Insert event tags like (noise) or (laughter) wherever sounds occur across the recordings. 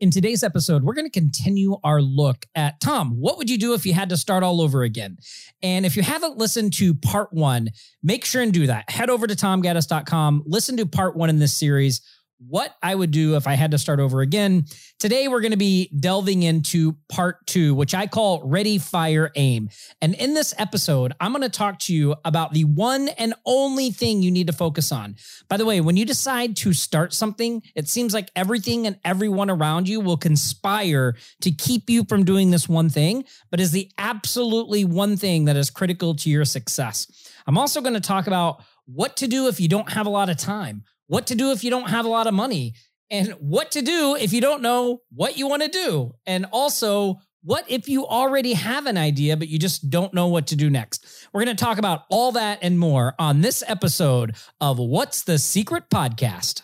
In today's episode, we're going to continue our look at Tom. What would you do if you had to start all over again? And if you haven't listened to part one, make sure and do that. Head over to tomgaddis.com, listen to part one in this series what I would do if I had to start over again. Today, we're going to be delving into part two, which I call Ready, Fire, Aim. And in this episode, I'm going to talk to you about the one and only thing you need to focus on. By the way, when you decide to start something, it seems like everything and everyone around you will conspire to keep you from doing this one thing, but is the absolutely one thing that is critical to your success. I'm also going to talk about what to do if you don't have a lot of time what to do if you don't have a lot of money, and what to do if you don't know what you want to do. And also, what if you already have an idea, but you just don't know what to do next? We're going to talk about all that and more on this episode of What's the Secret Podcast.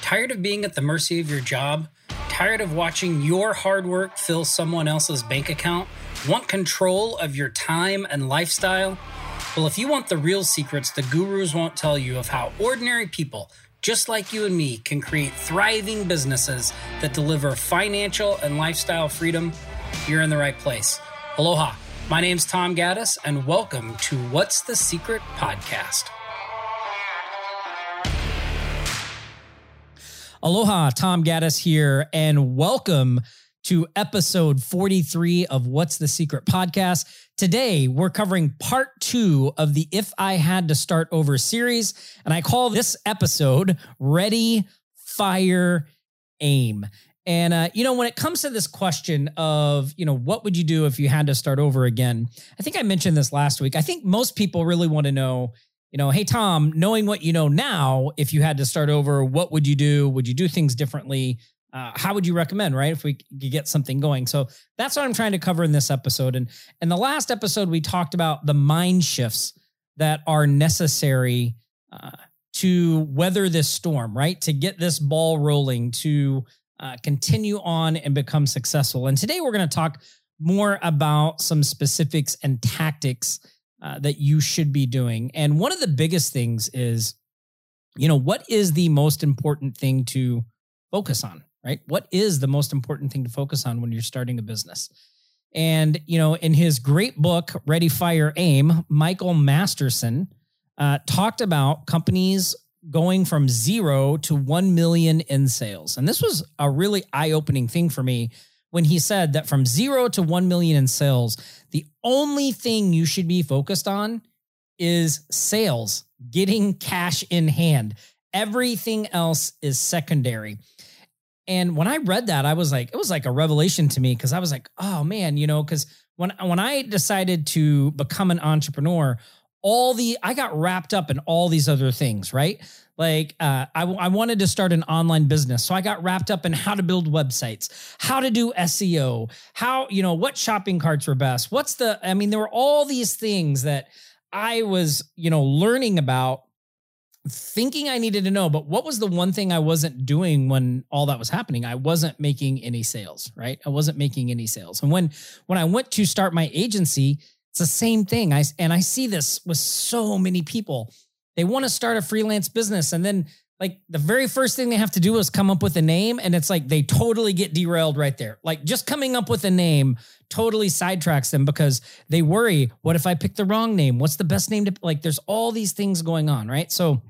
Tired of being at the mercy of your job? Tired of watching your hard work fill someone else's bank account? Want control of your time and lifestyle? Well, if you want the real secrets the gurus won't tell you of how ordinary people, just like you and me, can create thriving businesses that deliver financial and lifestyle freedom, you're in the right place. Aloha. My name's Tom Gaddis, and welcome to What's the Secret podcast. Aloha, Tom Gaddis here, and welcome to episode 43 of What's the Secret podcast. Today, we're covering part two of the If I Had to Start Over series, and I call this episode Ready, Fire, Aim. And, uh, you know, when it comes to this question of, you know, what would you do if you had to start over again? I think I mentioned this last week. I think most people really want to know, you know, hey, Tom, knowing what you know now, if you had to start over, what would you do? Would you do things differently? Uh, how would you recommend right? If we could get something going. So that's what i'm trying to cover in this episode. And in the last episode we talked about the mind shifts that are necessary uh, to weather this storm right? To get this ball rolling to uh, continue on and become successful. And today we're going to talk more about some specifics and tactics uh, that you should be doing. And one of the biggest things is you know what is the most important thing to focus on right? What is the most important thing to focus on when you're starting a business? And, you know, in his great book, Ready, Fire, Aim, Michael Masterson uh, talked about companies going from zero to 1 million in sales. And this was a really eye opening thing for me when he said that from zero to 1 million in sales, the only thing you should be focused on is sales, getting cash in hand. Everything else is secondary. And when I read that, I was like, it was like a revelation to me because I was like, oh man, you know, because when when I decided to become an entrepreneur, all the I got wrapped up in all these other things, right? Like uh, I, I wanted to start an online business, so I got wrapped up in how to build websites, how to do SEO, how you know what shopping carts were best. What's the? I mean, there were all these things that I was you know learning about thinking I needed to know, but what was the one thing I wasn't doing when all that was happening? I wasn't making any sales, right? I wasn't making any sales. And when when I went to start my agency, it's the same thing. I and I see this with so many people. They want to start a freelance business and then like the very first thing they have to do is come up with a name and it's like they totally get derailed right there. Like just coming up with a name totally sidetracks them because they worry, what if I pick the wrong name? What's the best name to like there's all these things going on, right? So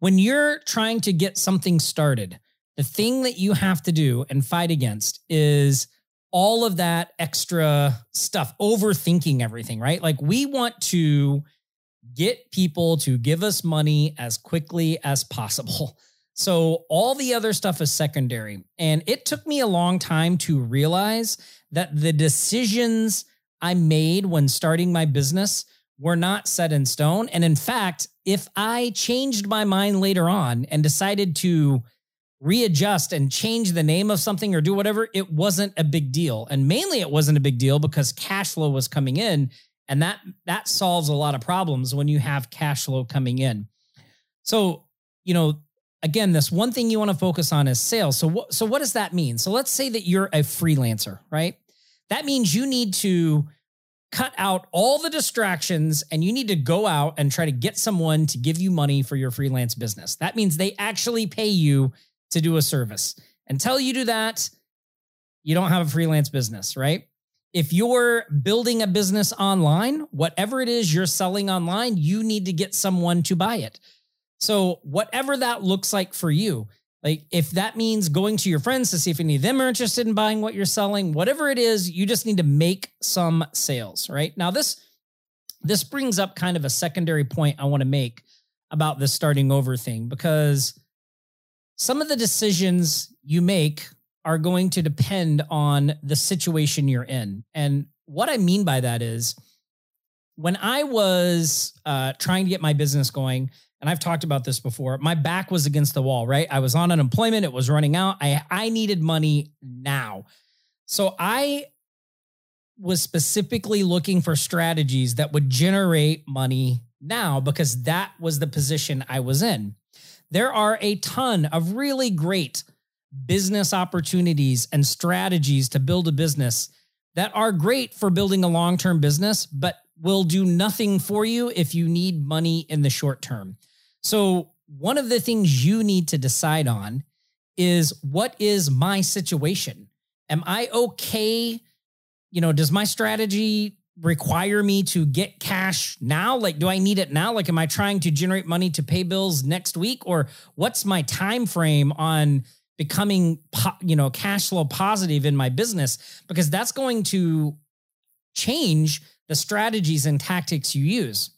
when you're trying to get something started, the thing that you have to do and fight against is all of that extra stuff, overthinking everything, right? Like we want to get people to give us money as quickly as possible. (laughs) So all the other stuff is secondary. And it took me a long time to realize that the decisions I made when starting my business were not set in stone. And in fact, if I changed my mind later on and decided to readjust and change the name of something or do whatever, it wasn't a big deal. And mainly it wasn't a big deal because cash flow was coming in and that that solves a lot of problems when you have cash flow coming in. So, you know, again, this one thing you want to focus on is sales. So what so what does that mean? So let's say that you're a freelancer, right? That means you need to cut out all the distractions and you need to go out and try to get someone to give you money for your freelance business. That means they actually pay you to do a service. Until you do that, you don't have a freelance business, right? If you're building a business online, whatever it is you're selling online, you need to get someone to buy it. So, whatever that looks like for you, like if that means going to your friends to see if any of them are interested in buying what you're selling, whatever it is, you just need to make some sales, right? Now this this brings up kind of a secondary point I want to make about this starting over thing because some of the decisions you make are going to depend on the situation you're in. And what I mean by that is when I was uh, trying to get my business going, and I've talked about this before. My back was against the wall, right? I was on unemployment, it was running out. I I needed money now. So I was specifically looking for strategies that would generate money now because that was the position I was in. There are a ton of really great business opportunities and strategies to build a business that are great for building a long-term business but will do nothing for you if you need money in the short term. So, one of the things you need to decide on is what is my situation? Am I okay? You know, does my strategy require me to get cash now? Like, do I need it now? Like, am I trying to generate money to pay bills next week? Or what's my time frame on becoming, you know, cash flow positive in my business? Because that's going to change the strategies and tactics you use.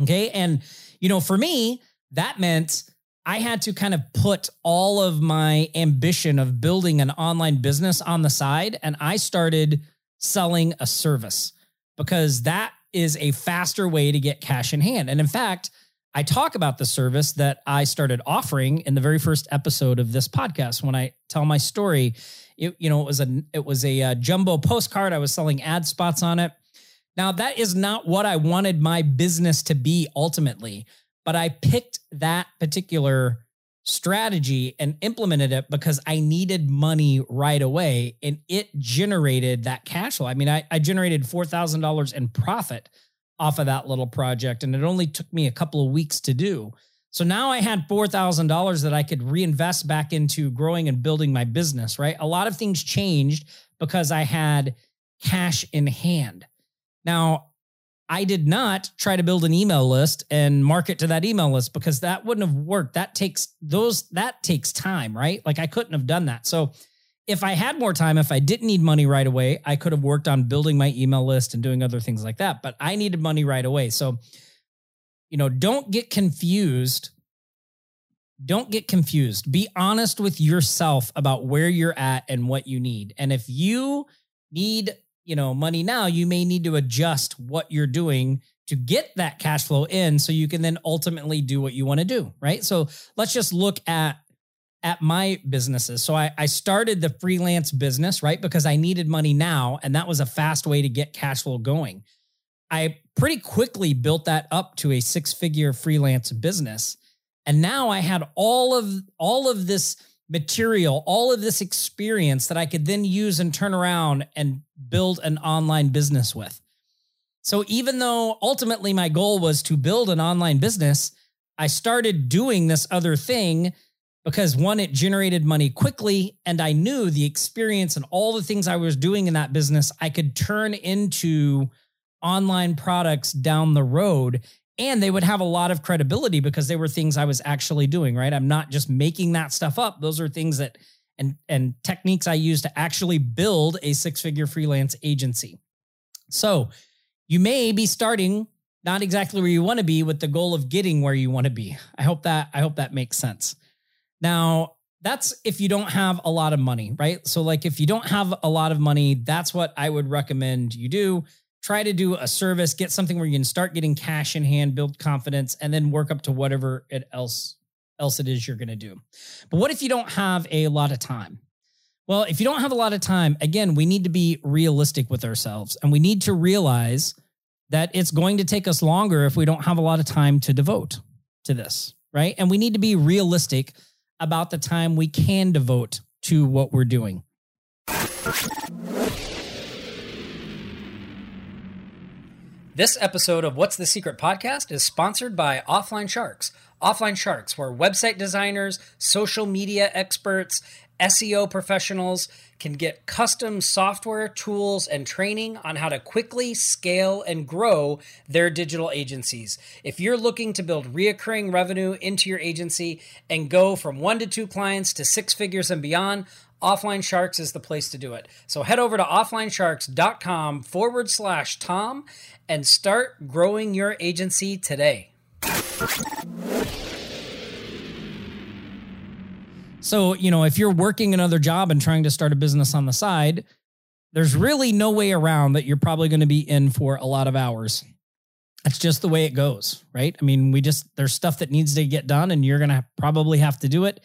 Okay. And, you know, for me, that meant I had to kind of put all of my ambition of building an online business on the side. And I started selling a service because that is a faster way to get cash in hand. And in fact, I talk about the service that I started offering in the very first episode of this podcast when I tell my story. It, you know, it was a it was a, uh, jumbo postcard. I was selling ad spots on it. Now, that is not what I wanted my business to be ultimately, but I picked that particular strategy and implemented it because I needed money right away and it generated that cash flow. I mean, I, I generated $4,000 in profit off of that little project and it only took me a couple of weeks to do. So now I had $4,000 that I could reinvest back into growing and building my business, right? A lot of things changed because I had cash in hand. Now, I did not try to build an email list and market to that email list because that wouldn't have worked. That takes those that takes time, right? Like I couldn't have done that. So if I had more time, if I didn't need money right away, I could have worked on building my email list and doing other things like that, but I needed money right away. So you know, don't get confused. Don't get confused. Be honest with yourself about where you're at and what you need. And if you need you know money now you may need to adjust what you're doing to get that cash flow in so you can then ultimately do what you want to do right? So let's just look at at my businesses. So I, I started the freelance business right? Because i needed money now and that was a fast way to get cash flow going. I pretty quickly built that up to a six figure freelance business and now i had all of all of this material, all of this experience that I could then use and turn around and build an online business with. So even though ultimately my goal was to build an online business, I started doing this other thing because one, it generated money quickly. And I knew the experience and all the things I was doing in that business, I could turn into online products down the road and they would have a lot of credibility because they were things I was actually doing, right? I'm not just making that stuff up. Those are things that and and techniques I use to actually build a six-figure freelance agency. So, you may be starting not exactly where you want to be with the goal of getting where you want to be. I hope that I hope that makes sense. Now, that's if you don't have a lot of money, right? So like if you don't have a lot of money, that's what I would recommend you do try to do a service, get something where you can start getting cash in hand, build confidence, and then work up to whatever it else else it is you're going to do. But what if you don't have a lot of time? Well, if you don't have a lot of time, again, we need to be realistic with ourselves and we need to realize that it's going to take us longer if we don't have a lot of time to devote to this, right? And we need to be realistic about the time we can devote to what we're doing. This episode of What's the Secret podcast is sponsored by Offline Sharks. Offline Sharks, where website designers, social media experts, SEO professionals can get custom software, tools, and training on how to quickly scale and grow their digital agencies. If you're looking to build reoccurring revenue into your agency and go from one to two clients to six figures and beyond, Offline Sharks is the place to do it. So head over to offlinesharks.com forward slash Tom and start growing your agency today. So, you know, if you're working another job and trying to start a business on the side, there's really no way around that you're probably going to be in for a lot of hours. That's just the way it goes, right? I mean, we just, there's stuff that needs to get done and you're going to probably have to do it.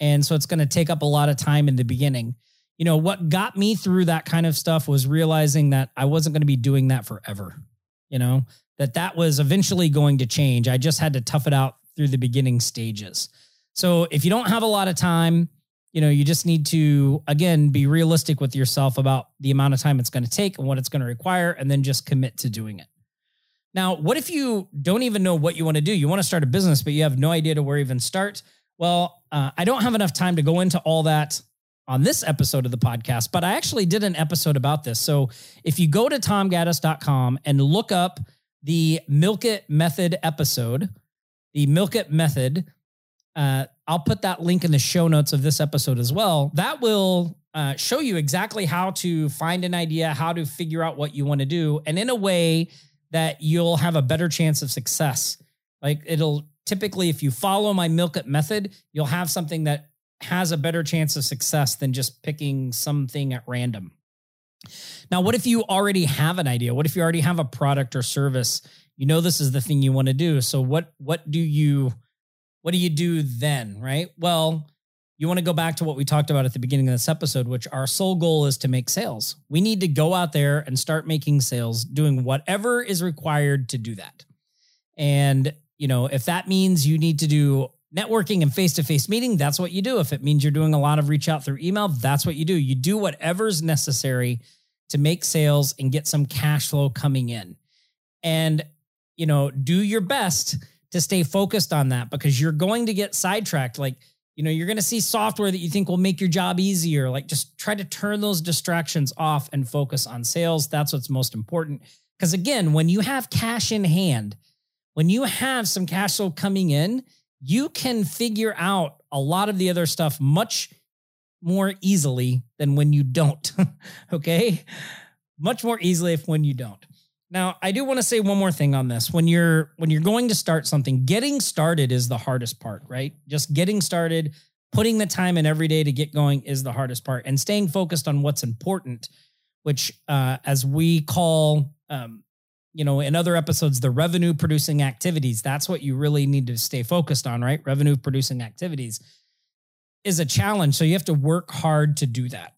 And so it's going to take up a lot of time in the beginning. You know, what got me through that kind of stuff was realizing that I wasn't going to be doing that forever you know, that that was eventually going to change. I just had to tough it out through the beginning stages. So if you don't have a lot of time, you know, you just need to, again, be realistic with yourself about the amount of time it's going to take and what it's going to require, and then just commit to doing it. Now, what if you don't even know what you want to do? You want to start a business, but you have no idea to where even start. Well, uh, I don't have enough time to go into all that on this episode of the podcast, but I actually did an episode about this. So if you go to tomgaddis.com and look up the Milk It Method episode, the Milk It Method, uh, I'll put that link in the show notes of this episode as well. That will uh, show you exactly how to find an idea, how to figure out what you want to do, and in a way that you'll have a better chance of success. Like it'll typically, if you follow my Milk It method, you'll have something that has a better chance of success than just picking something at random. Now, what if you already have an idea? What if you already have a product or service? You know this is the thing you want to do. So what what do you what do you do then, right? Well, you want to go back to what we talked about at the beginning of this episode, which our sole goal is to make sales. We need to go out there and start making sales, doing whatever is required to do that. And, you know, if that means you need to do networking and face to face meeting, that's what you do. If it means you're doing a lot of reach out through email, that's what you do. You do whatever's necessary to make sales and get some cash flow coming in. And, you know, do your best to stay focused on that because you're going to get sidetracked. Like, you know, you're going to see software that you think will make your job easier. Like, just try to turn those distractions off and focus on sales. That's what's most important. Because again, when you have cash in hand, when you have some cash flow coming in, you can figure out a lot of the other stuff much more easily than when you don't. (laughs) okay? Much more easily if when you don't. Now, I do want to say one more thing on this. When you're when you're going to start something, getting started is the hardest part, right? Just getting started, putting the time in every day to get going is the hardest part and staying focused on what's important, which uh, as we call um, you know, in other episodes, the revenue producing activities, that's what you really need to stay focused on, right? Revenue producing activities is a challenge. So you have to work hard to do that,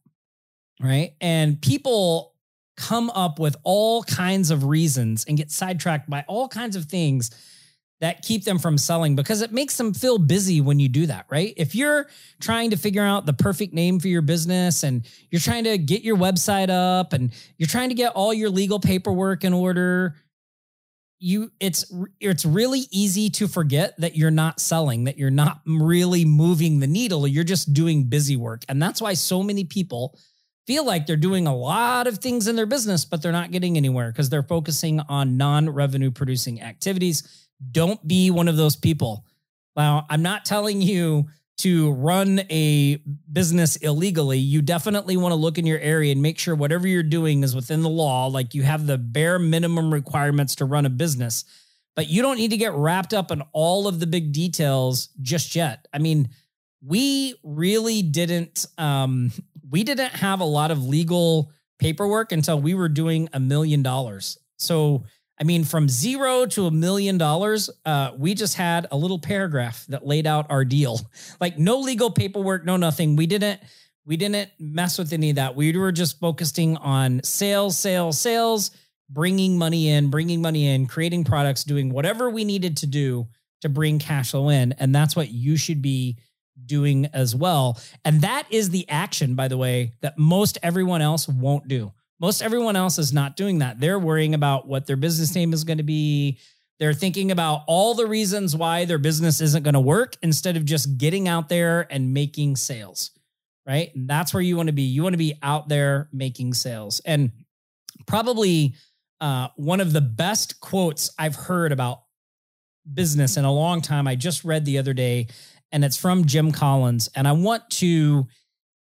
right? And people come up with all kinds of reasons and get sidetracked by all kinds of things that keep them from selling because it makes them feel busy when you do that, right? If you're trying to figure out the perfect name for your business and you're trying to get your website up and you're trying to get all your legal paperwork in order, you it's it's really easy to forget that you're not selling, that you're not really moving the needle, you're just doing busy work. And that's why so many people feel like they're doing a lot of things in their business but they're not getting anywhere because they're focusing on non-revenue producing activities don't be one of those people. Now, I'm not telling you to run a business illegally. You definitely want to look in your area and make sure whatever you're doing is within the law, like you have the bare minimum requirements to run a business. But you don't need to get wrapped up in all of the big details just yet. I mean, we really didn't um we didn't have a lot of legal paperwork until we were doing a million dollars. So I mean, from zero to a million dollars, uh, we just had a little paragraph that laid out our deal. (laughs) Like no legal paperwork, no nothing. We didn't we didn't mess with any of that. We were just focusing on sales, sales, sales, bringing money in, bringing money in, creating products, doing whatever we needed to do to bring cash flow in, and that's what you should be doing as well. And that is the action, by the way, that most everyone else won't do. Most everyone else is not doing that. They're worrying about what their business name is going to be. They're thinking about all the reasons why their business isn't going to work instead of just getting out there and making sales, right? And that's where you want to be. You want to be out there making sales. And probably uh, one of the best quotes I've heard about business in a long time, I just read the other day, and it's from Jim Collins. And I want to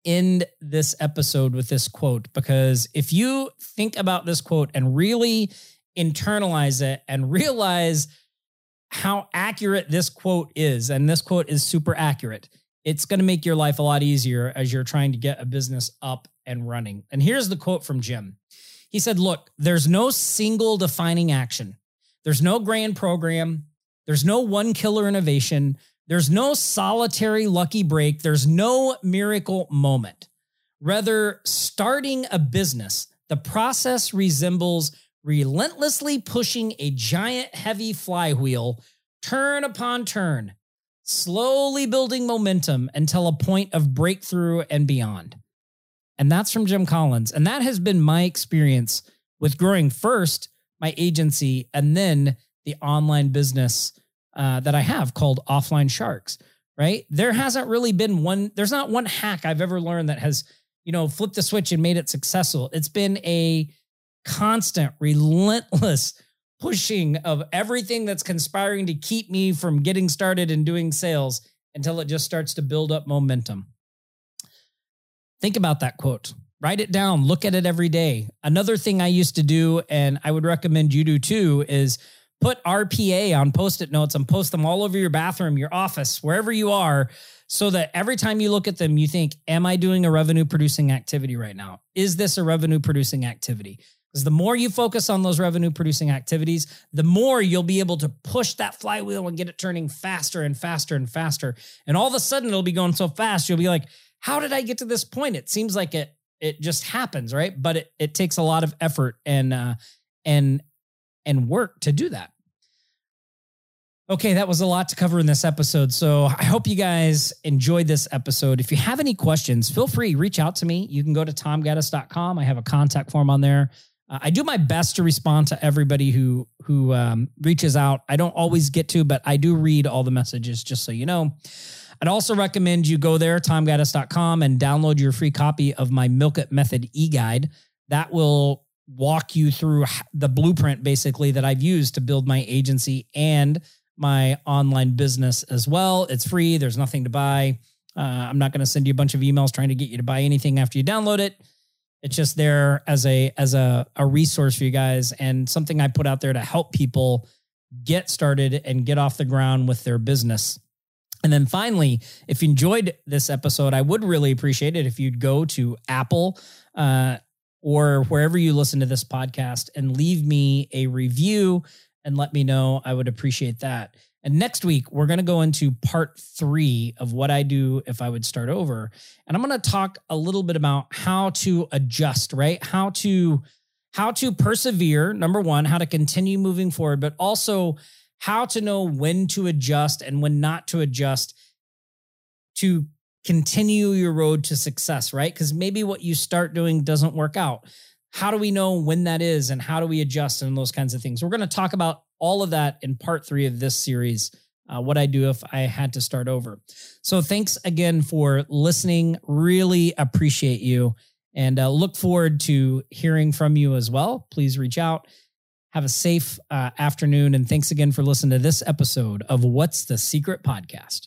end this episode with this quote because if you think about this quote and really internalize it and realize how accurate this quote is, and this quote is super accurate, it's going to make your life a lot easier as you're trying to get a business up and running. And here's the quote from Jim. He said, Look, there's no single defining action, there's no grand program, there's no one killer innovation, there's no solitary lucky break, there's no miracle moment. Rather, starting a business, the process resembles relentlessly pushing a giant heavy flywheel, turn upon turn, slowly building momentum until a point of breakthrough and beyond. And that's from Jim Collins. And that has been my experience with growing first my agency and then the online business uh, that I have called Offline Sharks, right? There hasn't really been one, there's not one hack I've ever learned that has, you know, flipped the switch and made it successful. It's been a constant, relentless pushing of everything that's conspiring to keep me from getting started and doing sales until it just starts to build up momentum. Think about that quote. Write it down, look at it every day. Another thing I used to do, and I would recommend you do too, is put RPA on post it notes and post them all over your bathroom, your office, wherever you are, so that every time you look at them, you think, Am I doing a revenue producing activity right now? Is this a revenue producing activity? Because the more you focus on those revenue producing activities, the more you'll be able to push that flywheel and get it turning faster and faster and faster. And all of a sudden, it'll be going so fast, you'll be like, How did I get to this point? It seems like it it just happens, right? But it, it takes a lot of effort and uh, and and work to do that. Okay, that was a lot to cover in this episode. So I hope you guys enjoyed this episode. If you have any questions, feel free, reach out to me. You can go to tomgaddis.com. I have a contact form on there. Uh, I do my best to respond to everybody who who um, reaches out. I don't always get to, but I do read all the messages, just so you know. I'd also recommend you go there, tomgaddis.com, and download your free copy of my Milk It Method e-guide. That will walk you through the blueprint basically that I've used to build my agency and my online business as well. It's free, there's nothing to buy. Uh, I'm not going to send you a bunch of emails trying to get you to buy anything after you download it. It's just there as a as a, a resource for you guys and something I put out there to help people get started and get off the ground with their business. And then finally, if you enjoyed this episode, I would really appreciate it if you'd go to Apple uh, or wherever you listen to this podcast and leave me a review and let me know. I would appreciate that. And next week, we're going to go into part three of what I do if I would start over. And I'm going to talk a little bit about how to adjust, right? How to how to persevere, number one, how to continue moving forward, but also how to know when to adjust and when not to adjust to continue your road to success, right? Because maybe what you start doing doesn't work out. How do we know when that is and how do we adjust and those kinds of things? We're going to talk about all of that in part three of this series. Uh, what I do if I had to start over. So, thanks again for listening. Really appreciate you and uh, look forward to hearing from you as well. Please reach out. Have a safe uh, afternoon. And thanks again for listening to this episode of What's the Secret Podcast.